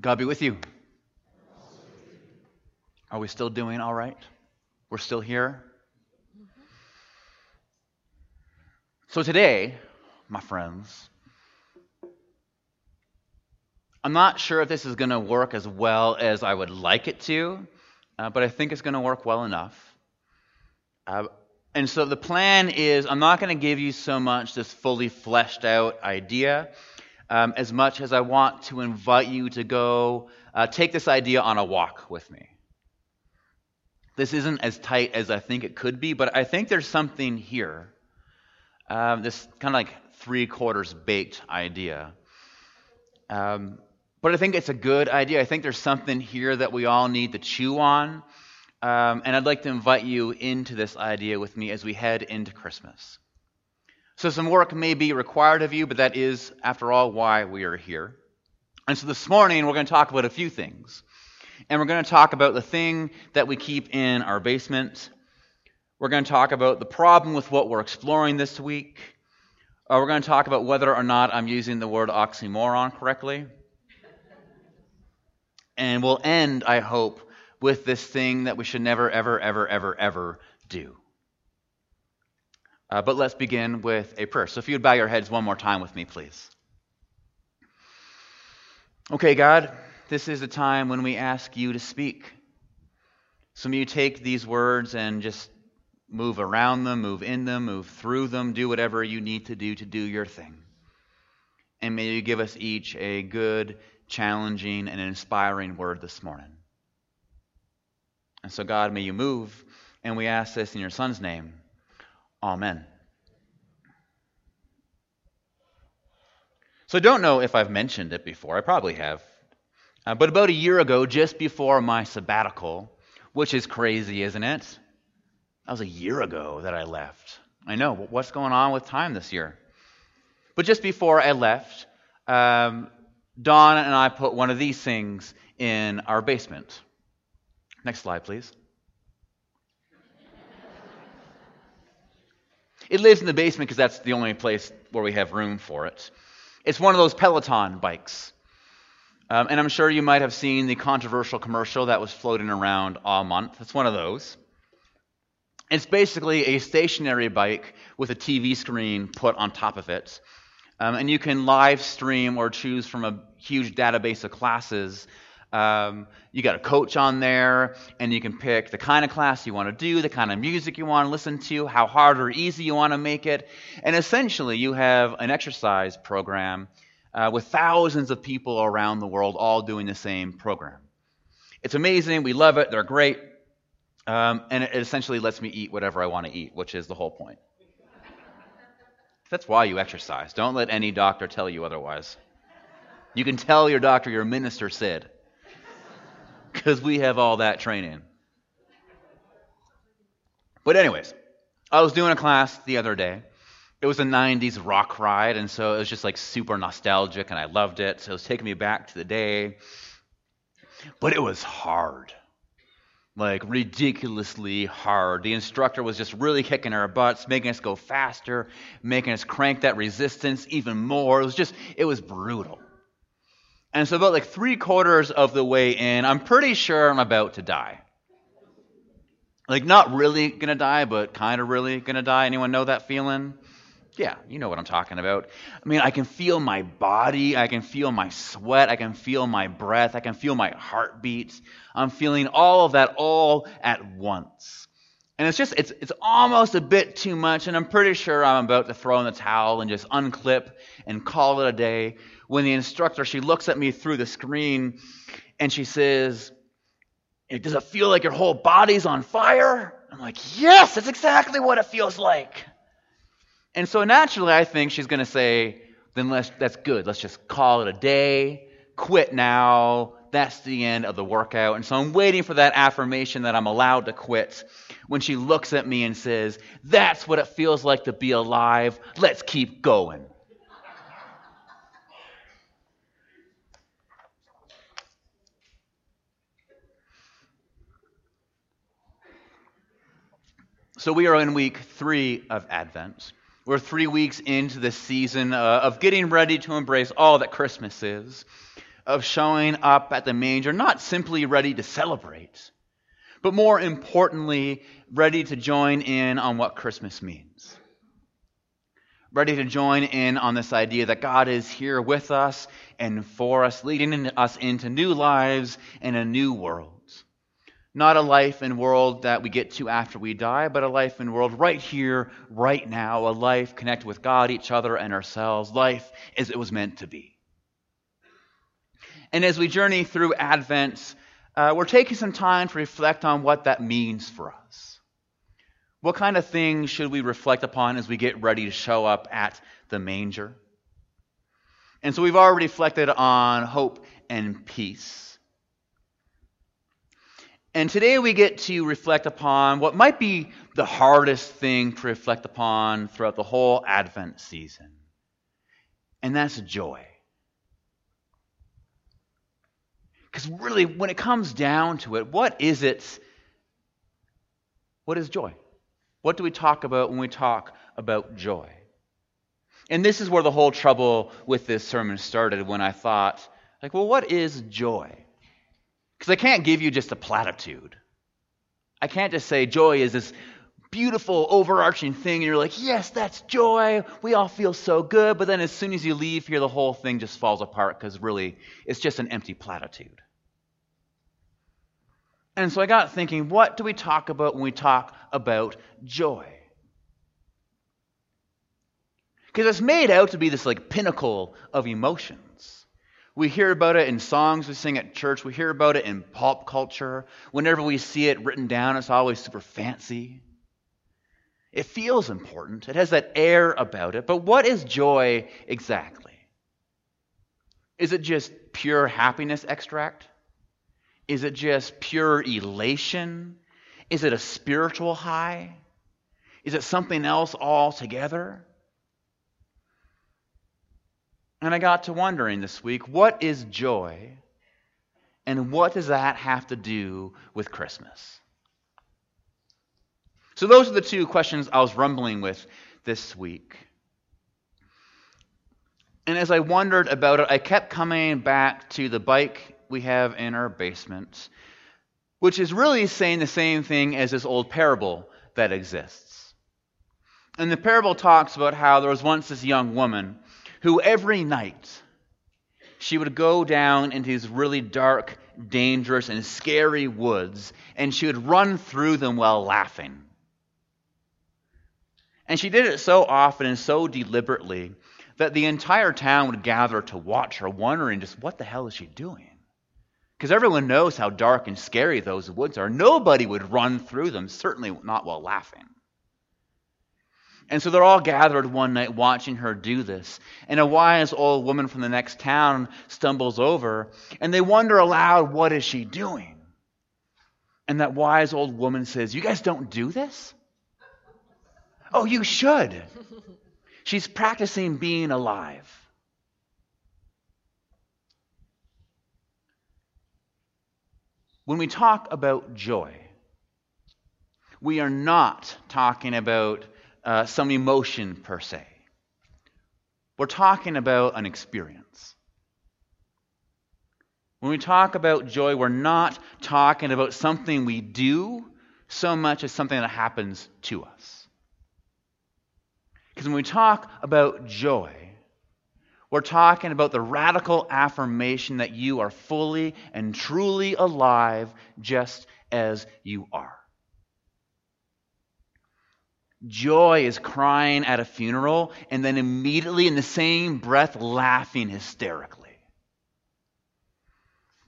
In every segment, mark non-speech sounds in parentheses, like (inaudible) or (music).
God be with you. Are we still doing all right? We're still here? So, today, my friends, I'm not sure if this is going to work as well as I would like it to, uh, but I think it's going to work well enough. Uh, and so the plan is I'm not going to give you so much this fully fleshed out idea um, as much as I want to invite you to go uh, take this idea on a walk with me. This isn't as tight as I think it could be, but I think there's something here. Um, this kind of like three quarters baked idea. Um, but I think it's a good idea. I think there's something here that we all need to chew on. Um, and I'd like to invite you into this idea with me as we head into Christmas. So, some work may be required of you, but that is, after all, why we are here. And so, this morning, we're going to talk about a few things. And we're going to talk about the thing that we keep in our basement. We're going to talk about the problem with what we're exploring this week. Uh, we're going to talk about whether or not I'm using the word oxymoron correctly. And we'll end, I hope, with this thing that we should never, ever, ever, ever, ever do. Uh, but let's begin with a prayer. So if you'd bow your heads one more time with me, please. Okay, God, this is a time when we ask you to speak. So may you take these words and just move around them, move in them, move through them, do whatever you need to do to do your thing. And may you give us each a good, challenging, and inspiring word this morning. And so, God, may you move, and we ask this in your Son's name. Amen. So I don't know if I've mentioned it before. I probably have. Uh, but about a year ago, just before my sabbatical, which is crazy, isn't it? That was a year ago that I left. I know. What's going on with time this year? But just before I left, um, Dawn and I put one of these things in our basement. Next slide, please. It lives in the basement because that's the only place where we have room for it. It's one of those Peloton bikes. Um, and I'm sure you might have seen the controversial commercial that was floating around all month. It's one of those. It's basically a stationary bike with a TV screen put on top of it. Um, and you can live stream or choose from a huge database of classes um, you got a coach on there, and you can pick the kind of class you want to do, the kind of music you want to listen to, how hard or easy you want to make it. And essentially, you have an exercise program uh, with thousands of people around the world all doing the same program. It's amazing. We love it. They're great. Um, and it essentially lets me eat whatever I want to eat, which is the whole point. That's why you exercise. Don't let any doctor tell you otherwise. You can tell your doctor your minister said because we have all that training. But, anyways, I was doing a class the other day. It was a 90s rock ride, and so it was just like super nostalgic, and I loved it. So it was taking me back to the day. But it was hard. Like ridiculously hard. The instructor was just really kicking our butts, making us go faster, making us crank that resistance even more. It was just, it was brutal. And so, about like three quarters of the way in, I'm pretty sure I'm about to die. Like, not really gonna die, but kind of really gonna die. Anyone know that feeling? Yeah, you know what I'm talking about. I mean, I can feel my body, I can feel my sweat, I can feel my breath, I can feel my heartbeat. I'm feeling all of that all at once. And it's just, it's, it's almost a bit too much, and I'm pretty sure I'm about to throw in the towel and just unclip and call it a day when the instructor, she looks at me through the screen and she says, Does it feel like your whole body's on fire? I'm like, Yes, that's exactly what it feels like. And so naturally, I think she's going to say, Then let's, that's good. Let's just call it a day, quit now. That's the end of the workout. And so I'm waiting for that affirmation that I'm allowed to quit when she looks at me and says, That's what it feels like to be alive. Let's keep going. So we are in week three of Advent. We're three weeks into the season uh, of getting ready to embrace all that Christmas is. of showing up at the manger, not simply ready to celebrate, but more importantly, ready to join in on what Christmas means. Ready to join in on this idea that God is here with us and for us, leading us into new lives and a new world. Not a life and world that we get to after we die, but a life and world right here, right now, a life connected with God, each other, and ourselves, life as it was meant to be. And as we journey through Advent, uh, we're taking some time to reflect on what that means for us. What kind of things should we reflect upon as we get ready to show up at the manger? And so we've already reflected on hope and peace. And today we get to reflect upon what might be the hardest thing to reflect upon throughout the whole Advent season, and that's joy. Because really, when it comes down to it, what is it? What is joy? What do we talk about when we talk about joy? And this is where the whole trouble with this sermon started when I thought, like, well, what is joy? Because I can't give you just a platitude. I can't just say joy is this beautiful overarching thing, and you're like, yes, that's joy. We all feel so good. But then as soon as you leave here, the whole thing just falls apart because really it's just an empty platitude. And so I got thinking, what do we talk about when we talk about joy? Because it's made out to be this like pinnacle of emotions. We hear about it in songs we sing at church. We hear about it in pop culture. Whenever we see it written down, it's always super fancy. It feels important. It has that air about it. But what is joy exactly? Is it just pure happiness extract? Is it just pure elation? Is it a spiritual high? Is it something else altogether? And I got to wondering this week what is joy? And what does that have to do with Christmas? So, those are the two questions I was rumbling with this week. And as I wondered about it, I kept coming back to the bike we have in our basement, which is really saying the same thing as this old parable that exists. And the parable talks about how there was once this young woman who every night she would go down into these really dark, dangerous, and scary woods, and she would run through them while laughing. And she did it so often and so deliberately that the entire town would gather to watch her, wondering just what the hell is she doing? Because everyone knows how dark and scary those woods are. Nobody would run through them, certainly not while laughing. And so they're all gathered one night watching her do this. And a wise old woman from the next town stumbles over, and they wonder aloud, What is she doing? And that wise old woman says, You guys don't do this? Oh, you should. (laughs) She's practicing being alive. When we talk about joy, we are not talking about uh, some emotion per se. We're talking about an experience. When we talk about joy, we're not talking about something we do so much as something that happens to us. Because when we talk about joy, we're talking about the radical affirmation that you are fully and truly alive just as you are. Joy is crying at a funeral and then immediately in the same breath laughing hysterically.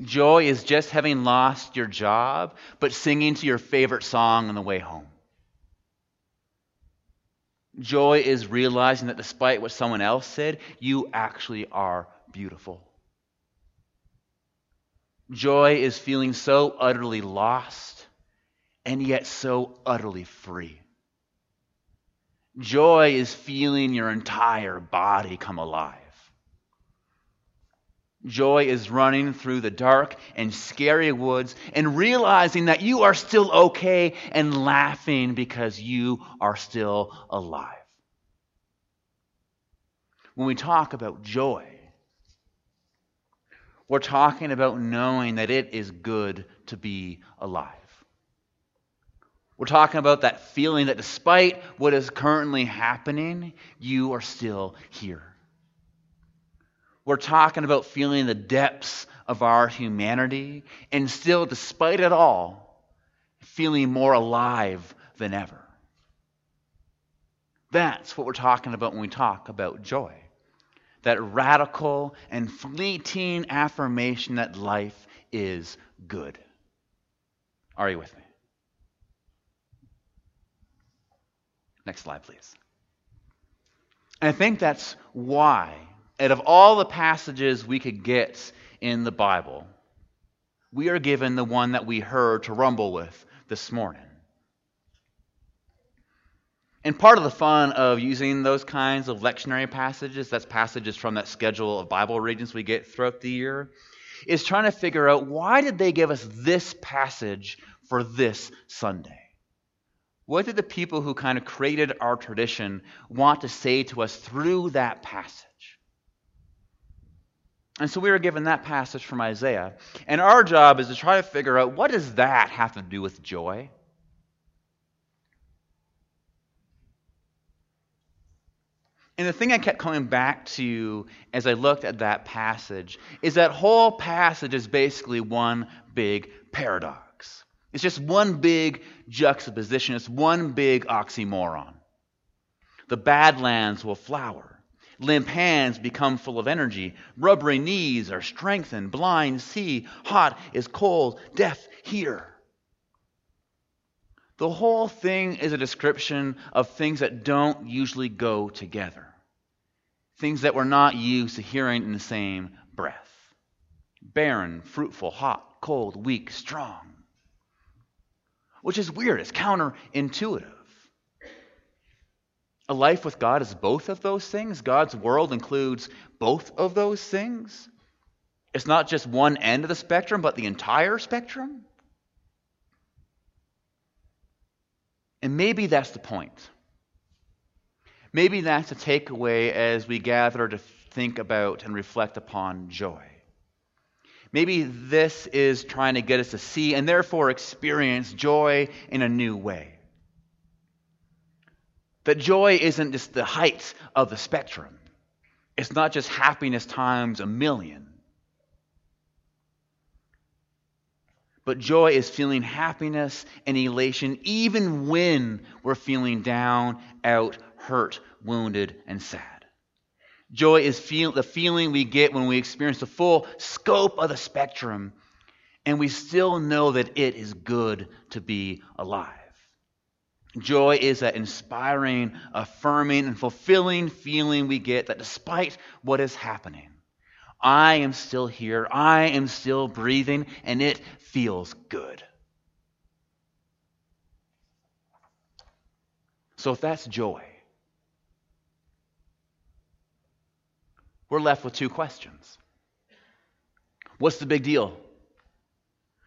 Joy is just having lost your job, but singing to your favorite song on the way home. Joy is realizing that despite what someone else said, you actually are beautiful. Joy is feeling so utterly lost and yet so utterly free. Joy is feeling your entire body come alive. Joy is running through the dark and scary woods and realizing that you are still okay and laughing because you are still alive. When we talk about joy, We're talking about knowing that it is good to be alive. We're talking about that feeling that despite what is currently happening, you are still here. We're talking about feeling the depths of our humanity and still, despite it all, feeling more alive than ever. That's what we're talking about when we talk about joy. That radical and fleeting affirmation that life is good. Are you with me? Next slide, please. And I think that's why, out of all the passages we could get in the Bible, we are given the one that we heard to rumble with this morning. And part of the fun of using those kinds of lectionary passages, that's passages from that schedule of Bible readings we get throughout the year, is trying to figure out why did they give us this passage for this Sunday? What did the people who kind of created our tradition want to say to us through that passage? And so we were given that passage from Isaiah. And our job is to try to figure out what does that have to do with joy? And the thing I kept coming back to as I looked at that passage is that whole passage is basically one big paradox. It's just one big juxtaposition, it's one big oxymoron. The badlands will flower. Limp hands become full of energy. Rubbery knees are strengthened. Blind see. Hot is cold. Deaf hear. The whole thing is a description of things that don't usually go together, things that we're not used to hearing in the same breath barren, fruitful, hot, cold, weak, strong. Which is weird, it's counterintuitive. A life with God is both of those things. God's world includes both of those things. It's not just one end of the spectrum, but the entire spectrum. And maybe that's the point. Maybe that's a takeaway as we gather to think about and reflect upon joy. Maybe this is trying to get us to see and therefore experience joy in a new way. That joy isn't just the height of the spectrum, it's not just happiness times a million. But joy is feeling happiness and elation even when we're feeling down, out, hurt, wounded, and sad. Joy is feel, the feeling we get when we experience the full scope of the spectrum and we still know that it is good to be alive. Joy is that inspiring, affirming, and fulfilling feeling we get that despite what is happening, I am still here, I am still breathing, and it feels good. So if that's joy, we're left with two questions. What's the big deal?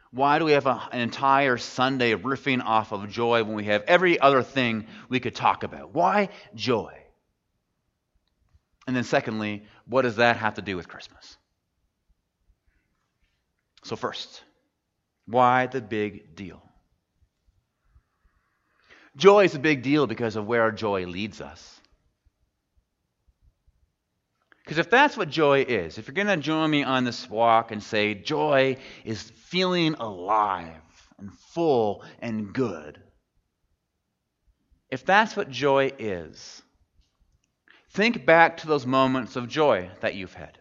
Why do we have a, an entire Sunday riffing off of joy when we have every other thing we could talk about? Why joy? And then, secondly, what does that have to do with Christmas? So, first, why the big deal? Joy is a big deal because of where joy leads us. Because if that's what joy is, if you're going to join me on this walk and say joy is feeling alive and full and good, if that's what joy is, think back to those moments of joy that you've had.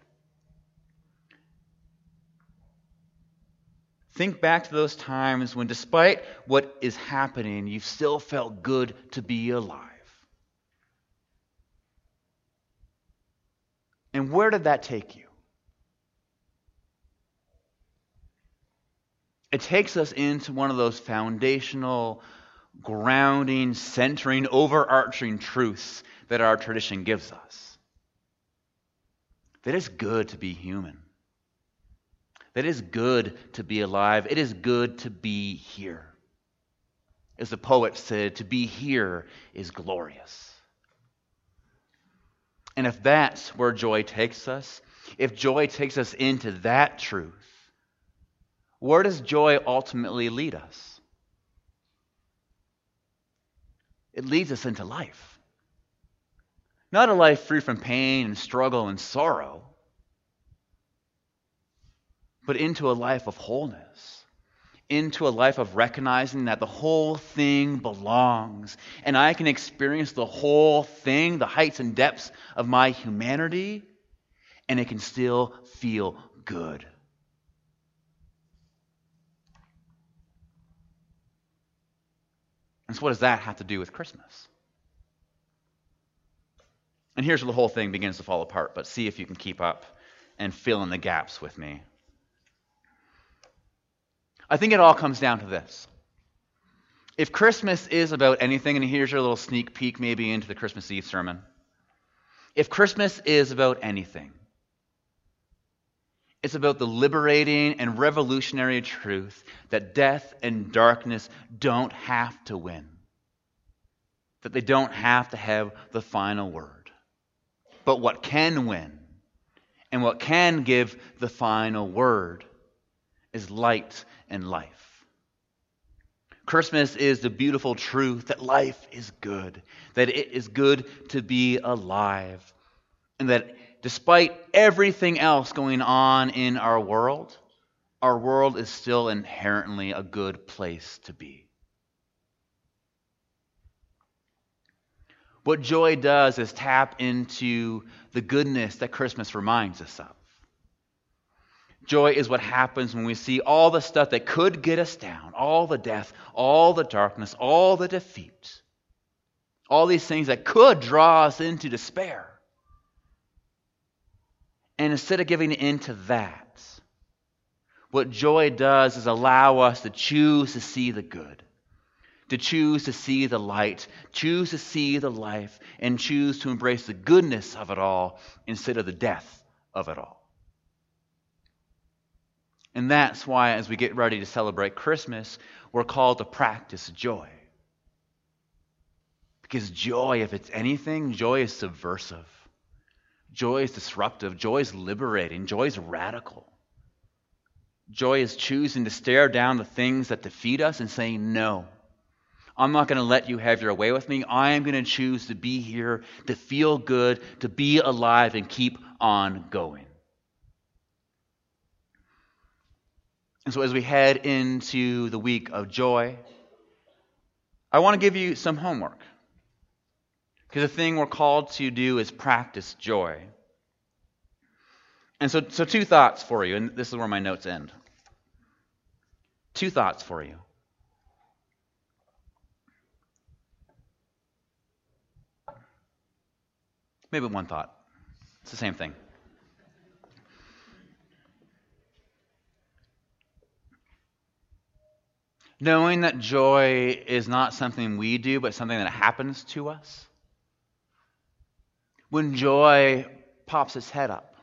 Think back to those times when, despite what is happening, you've still felt good to be alive. And where did that take you? It takes us into one of those foundational, grounding, centering, overarching truths that our tradition gives us. That it's good to be human that it is good to be alive. It is good to be here. As the poet said, to be here is glorious. And if that's where joy takes us, if joy takes us into that truth, where does joy ultimately lead us? It leads us into life. Not a life free from pain and struggle and sorrow, but into a life of wholeness into a life of recognizing that the whole thing belongs and I can experience the whole thing, the heights and depths of my humanity, and it can still feel good. And so, what does that have to do with Christmas? And here's where the whole thing begins to fall apart, but see if you can keep up and fill in the gaps with me. I think it all comes down to this. If Christmas is about anything, and here's your little sneak peek maybe into the Christmas Eve sermon. If Christmas is about anything, it's about the liberating and revolutionary truth that death and darkness don't have to win, that they don't have to have the final word. But what can win and what can give the final word is light and life. Christmas is the beautiful truth that life is good, that it is good to be alive, and that despite everything else going on in our world, our world is still inherently a good place to be. What joy does is tap into the goodness that Christmas reminds us of. Joy is what happens when we see all the stuff that could get us down, all the death, all the darkness, all the defeat, all these things that could draw us into despair. And instead of giving in to that, what joy does is allow us to choose to see the good, to choose to see the light, choose to see the life, and choose to embrace the goodness of it all instead of the death of it all. And that's why, as we get ready to celebrate Christmas, we're called to practice joy. Because joy, if it's anything, joy is subversive. Joy is disruptive. Joy is liberating. Joy is radical. Joy is choosing to stare down the things that defeat us and saying, No, I'm not going to let you have your way with me. I am going to choose to be here, to feel good, to be alive, and keep on going. And so, as we head into the week of joy, I want to give you some homework. Because the thing we're called to do is practice joy. And so, so, two thoughts for you, and this is where my notes end. Two thoughts for you. Maybe one thought. It's the same thing. Knowing that joy is not something we do, but something that happens to us. When joy pops its head up,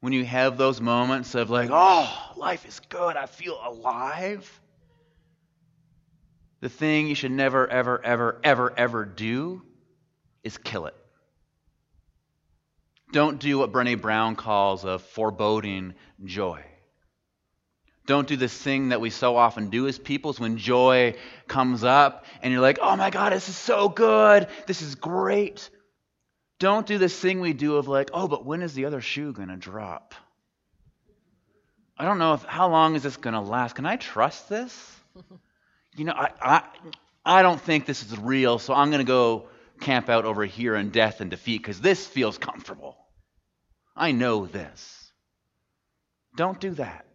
when you have those moments of like, oh, life is good, I feel alive, the thing you should never, ever, ever, ever, ever do is kill it. Don't do what Brene Brown calls a foreboding joy. Don't do this thing that we so often do as peoples when joy comes up and you're like, oh my God, this is so good. This is great. Don't do this thing we do of like, oh, but when is the other shoe going to drop? I don't know if how long is this going to last. Can I trust this? You know, I, I, I don't think this is real, so I'm going to go camp out over here in death and defeat because this feels comfortable. I know this. Don't do that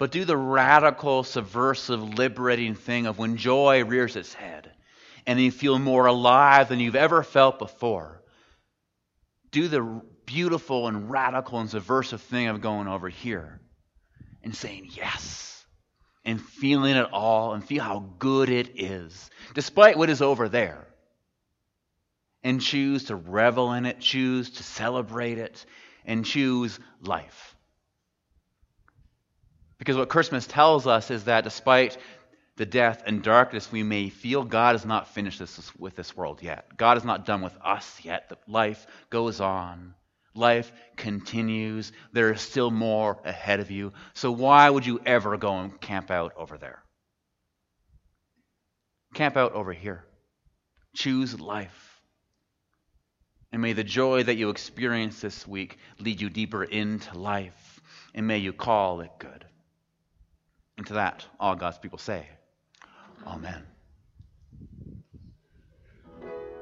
but do the radical, subversive, liberating thing of when joy rears its head and you feel more alive than you've ever felt before. Do the beautiful and radical and subversive thing of going over here and saying yes and feeling it all and feel how good it is, despite what is over there. And choose to revel in it, choose to celebrate it, and choose life. Because what Christmas tells us is that despite the death and darkness we may feel, God has not finished this with this world yet. God is not done with us yet. Life goes on. Life continues. There is still more ahead of you. So why would you ever go and camp out over there? Camp out over here. Choose life. And may the joy that you experience this week lead you deeper into life. And may you call it good. And to that, all God's people say, Amen.